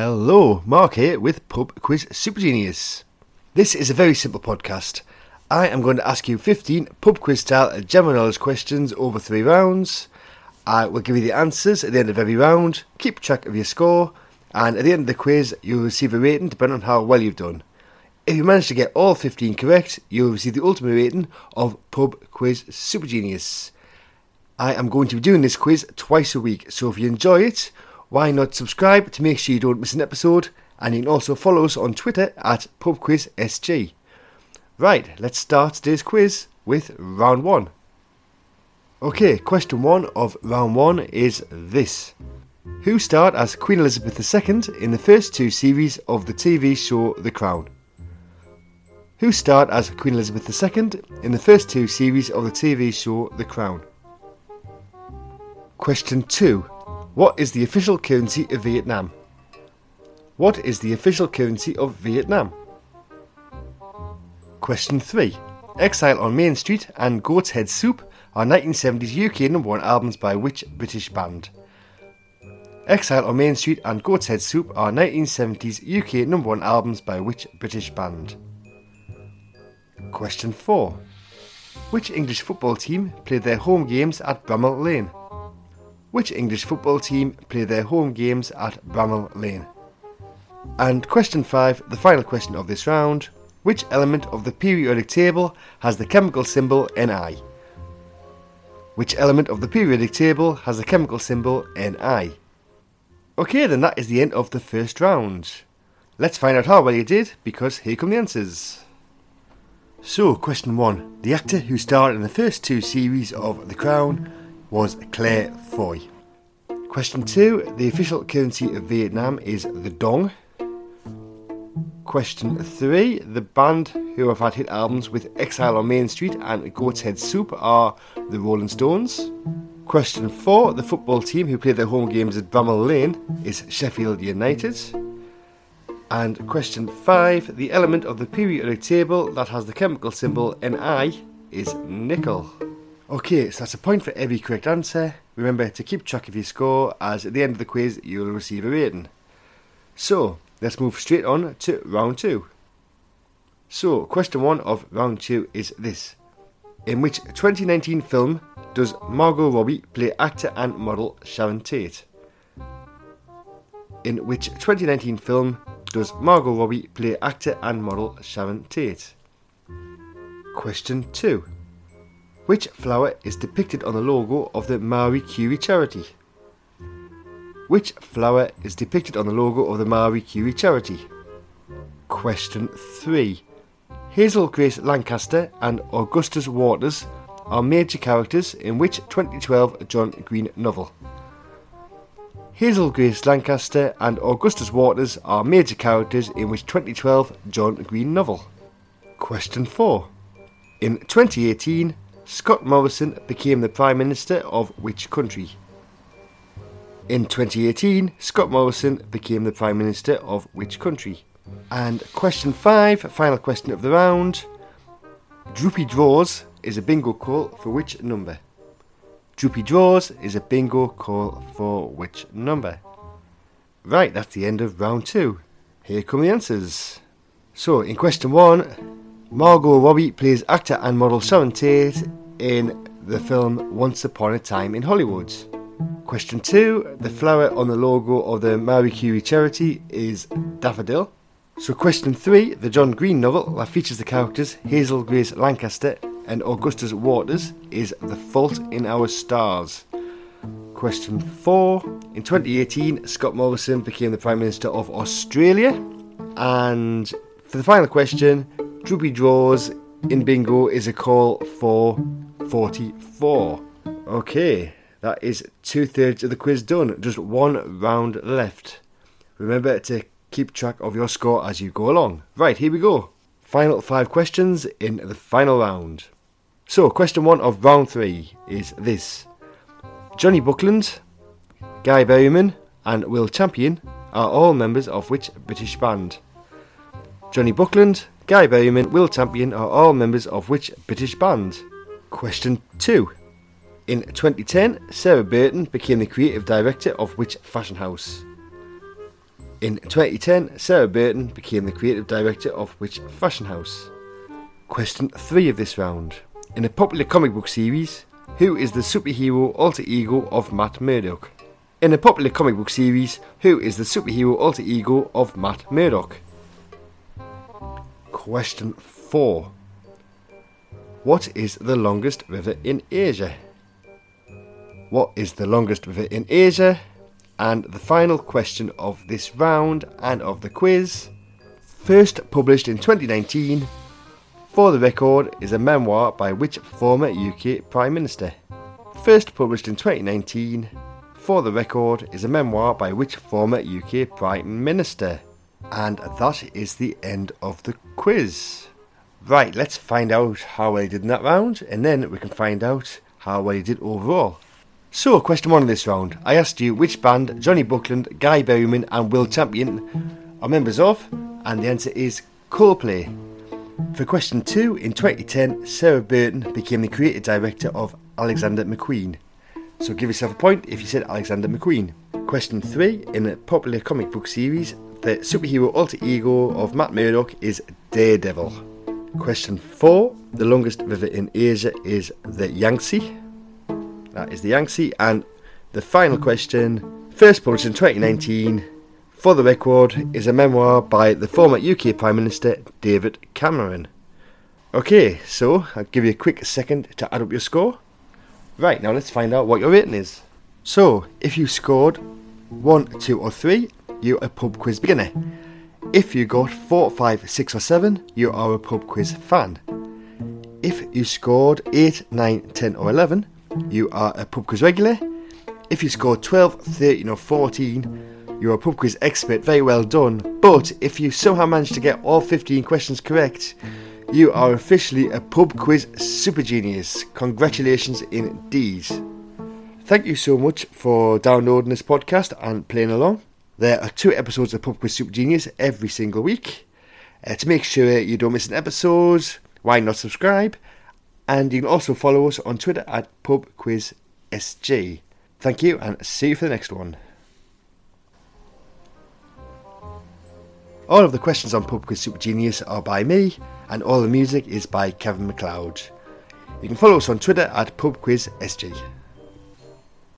Hello, Mark here with Pub Quiz Super Genius. This is a very simple podcast. I am going to ask you 15 pub quiz style general knowledge questions over three rounds. I will give you the answers at the end of every round, keep track of your score, and at the end of the quiz, you'll receive a rating depending on how well you've done. If you manage to get all 15 correct, you'll receive the ultimate rating of Pub Quiz Super Genius. I am going to be doing this quiz twice a week, so if you enjoy it, why not subscribe to make sure you don't miss an episode? And you can also follow us on Twitter at PubQuizSG. Right, let's start today's quiz with round one. Okay, question one of round one is this Who starred as Queen Elizabeth II in the first two series of the TV show The Crown? Who starred as Queen Elizabeth II in the first two series of the TV show The Crown? Question 2 what is the official currency of Vietnam? What is the official currency of Vietnam? Question 3. Exile on Main Street and Goat's Head Soup are 1970s UK number one albums by which British band? Exile on Main Street and Goat's Head Soup are 1970s UK number one albums by which British band? Question 4. Which English football team played their home games at Bramall Lane? Which English football team play their home games at Bramall Lane? And question 5, the final question of this round. Which element of the periodic table has the chemical symbol Ni? Which element of the periodic table has the chemical symbol Ni? Okay, then that is the end of the first round. Let's find out how well you did, because here come the answers. So, question 1. The actor who starred in the first two series of The Crown was Claire Foy. Question 2. The official currency of Vietnam is the Dong. Question 3. The band who have had hit albums with Exile on Main Street and Goat's Head Soup are the Rolling Stones. Question 4. The football team who play their home games at Bramall Lane is Sheffield United. And question 5. The element of the periodic table that has the chemical symbol Ni is nickel. Okay, so that's a point for every correct answer. Remember to keep track of your score, as at the end of the quiz you'll receive a rating. So, let's move straight on to round two. So, question one of round two is this In which 2019 film does Margot Robbie play actor and model Sharon Tate? In which 2019 film does Margot Robbie play actor and model Sharon Tate? Question 2. Which flower is depicted on the logo of the Marie Curie charity? Which flower is depicted on the logo of the Marie Curie charity? Question 3. Hazel Grace Lancaster and Augustus Waters are major characters in which 2012 John Green novel? Hazel Grace Lancaster and Augustus Waters are major characters in which 2012 John Green novel? Question 4. In 2018, Scott Morrison became the Prime Minister of which country? In 2018, Scott Morrison became the Prime Minister of which country? And question five, final question of the round. Droopy Draws is a bingo call for which number? Droopy Draws is a bingo call for which number? Right, that's the end of round two. Here come the answers. So, in question one, Margot Robbie plays actor and model Sharon Tate in the film Once Upon a Time in Hollywood. Question two The flower on the logo of the Marie Curie charity is daffodil. So, question three The John Green novel that features the characters Hazel Grace Lancaster and Augustus Waters is The Fault in Our Stars. Question four In 2018, Scott Morrison became the Prime Minister of Australia. And for the final question, Droopy Draws in bingo is a call for 44. Okay, that is two thirds of the quiz done. Just one round left. Remember to keep track of your score as you go along. Right, here we go. Final five questions in the final round. So, question one of round three is this Jonny Buckland, Guy Berryman, and Will Champion are all members of which British band? Jonny Buckland, Guy Berryman, Will Champion are all members of which British band? Question 2. In 2010, Sarah Burton became the creative director of which fashion house? In 2010, Sarah Burton became the creative director of which fashion house? Question 3 of this round. In a popular comic book series, who is the superhero alter ego of Matt Murdock? In a popular comic book series, who is the superhero alter ego of Matt Murdock? Question 4. What is the longest river in Asia? What is the longest river in Asia? And the final question of this round and of the quiz. First published in 2019, For the Record is a memoir by which former UK Prime Minister? First published in 2019, For the Record is a memoir by which former UK Prime Minister? And that is the end of the quiz. Right, let's find out how well he did in that round, and then we can find out how well he did overall. So, question one in this round. I asked you which band Jonny Buckland, Guy Berryman, and Will Champion are members of, and the answer is Coldplay. For question two, in 2010, Sarah Burton became the creative director of Alexander McQueen. So, give yourself a point if you said Alexander McQueen. Question three, in a popular comic book series, the superhero alter ego of Matt Murdock is Daredevil. Question four. The longest river in Asia is the Yangtze. That is the Yangtze. And the final question, first published in 2019, for the record, is a memoir by the former UK Prime Minister David Cameron. Okay, so I'll give you a quick second to add up your score. Right, now let's find out what your rating is. So, if you scored 1, 2, or 3, you're a pub quiz beginner. If you got 4, 5, 6 or 7, you are a pub quiz fan. If you scored 8, 9, 10 or 11, you are a pub quiz regular. If you scored 12, 13 or 14, you're a pub quiz expert, very well done. But if you somehow managed to get all 15 questions correct, you are officially a pub quiz super genius. Congratulations indeed. Thank you so much for downloading this podcast and playing along. There are two episodes of Pub Quiz Super Genius every single week. Uh, to make sure you don't miss an episode, why not subscribe? And you can also follow us on Twitter at Pub Quiz PubQuizSG. Thank you and see you for the next one. All of the questions on Pub Quiz Super Genius are by me, and all the music is by Kevin MacLeod. You can follow us on Twitter at PubQuizSG.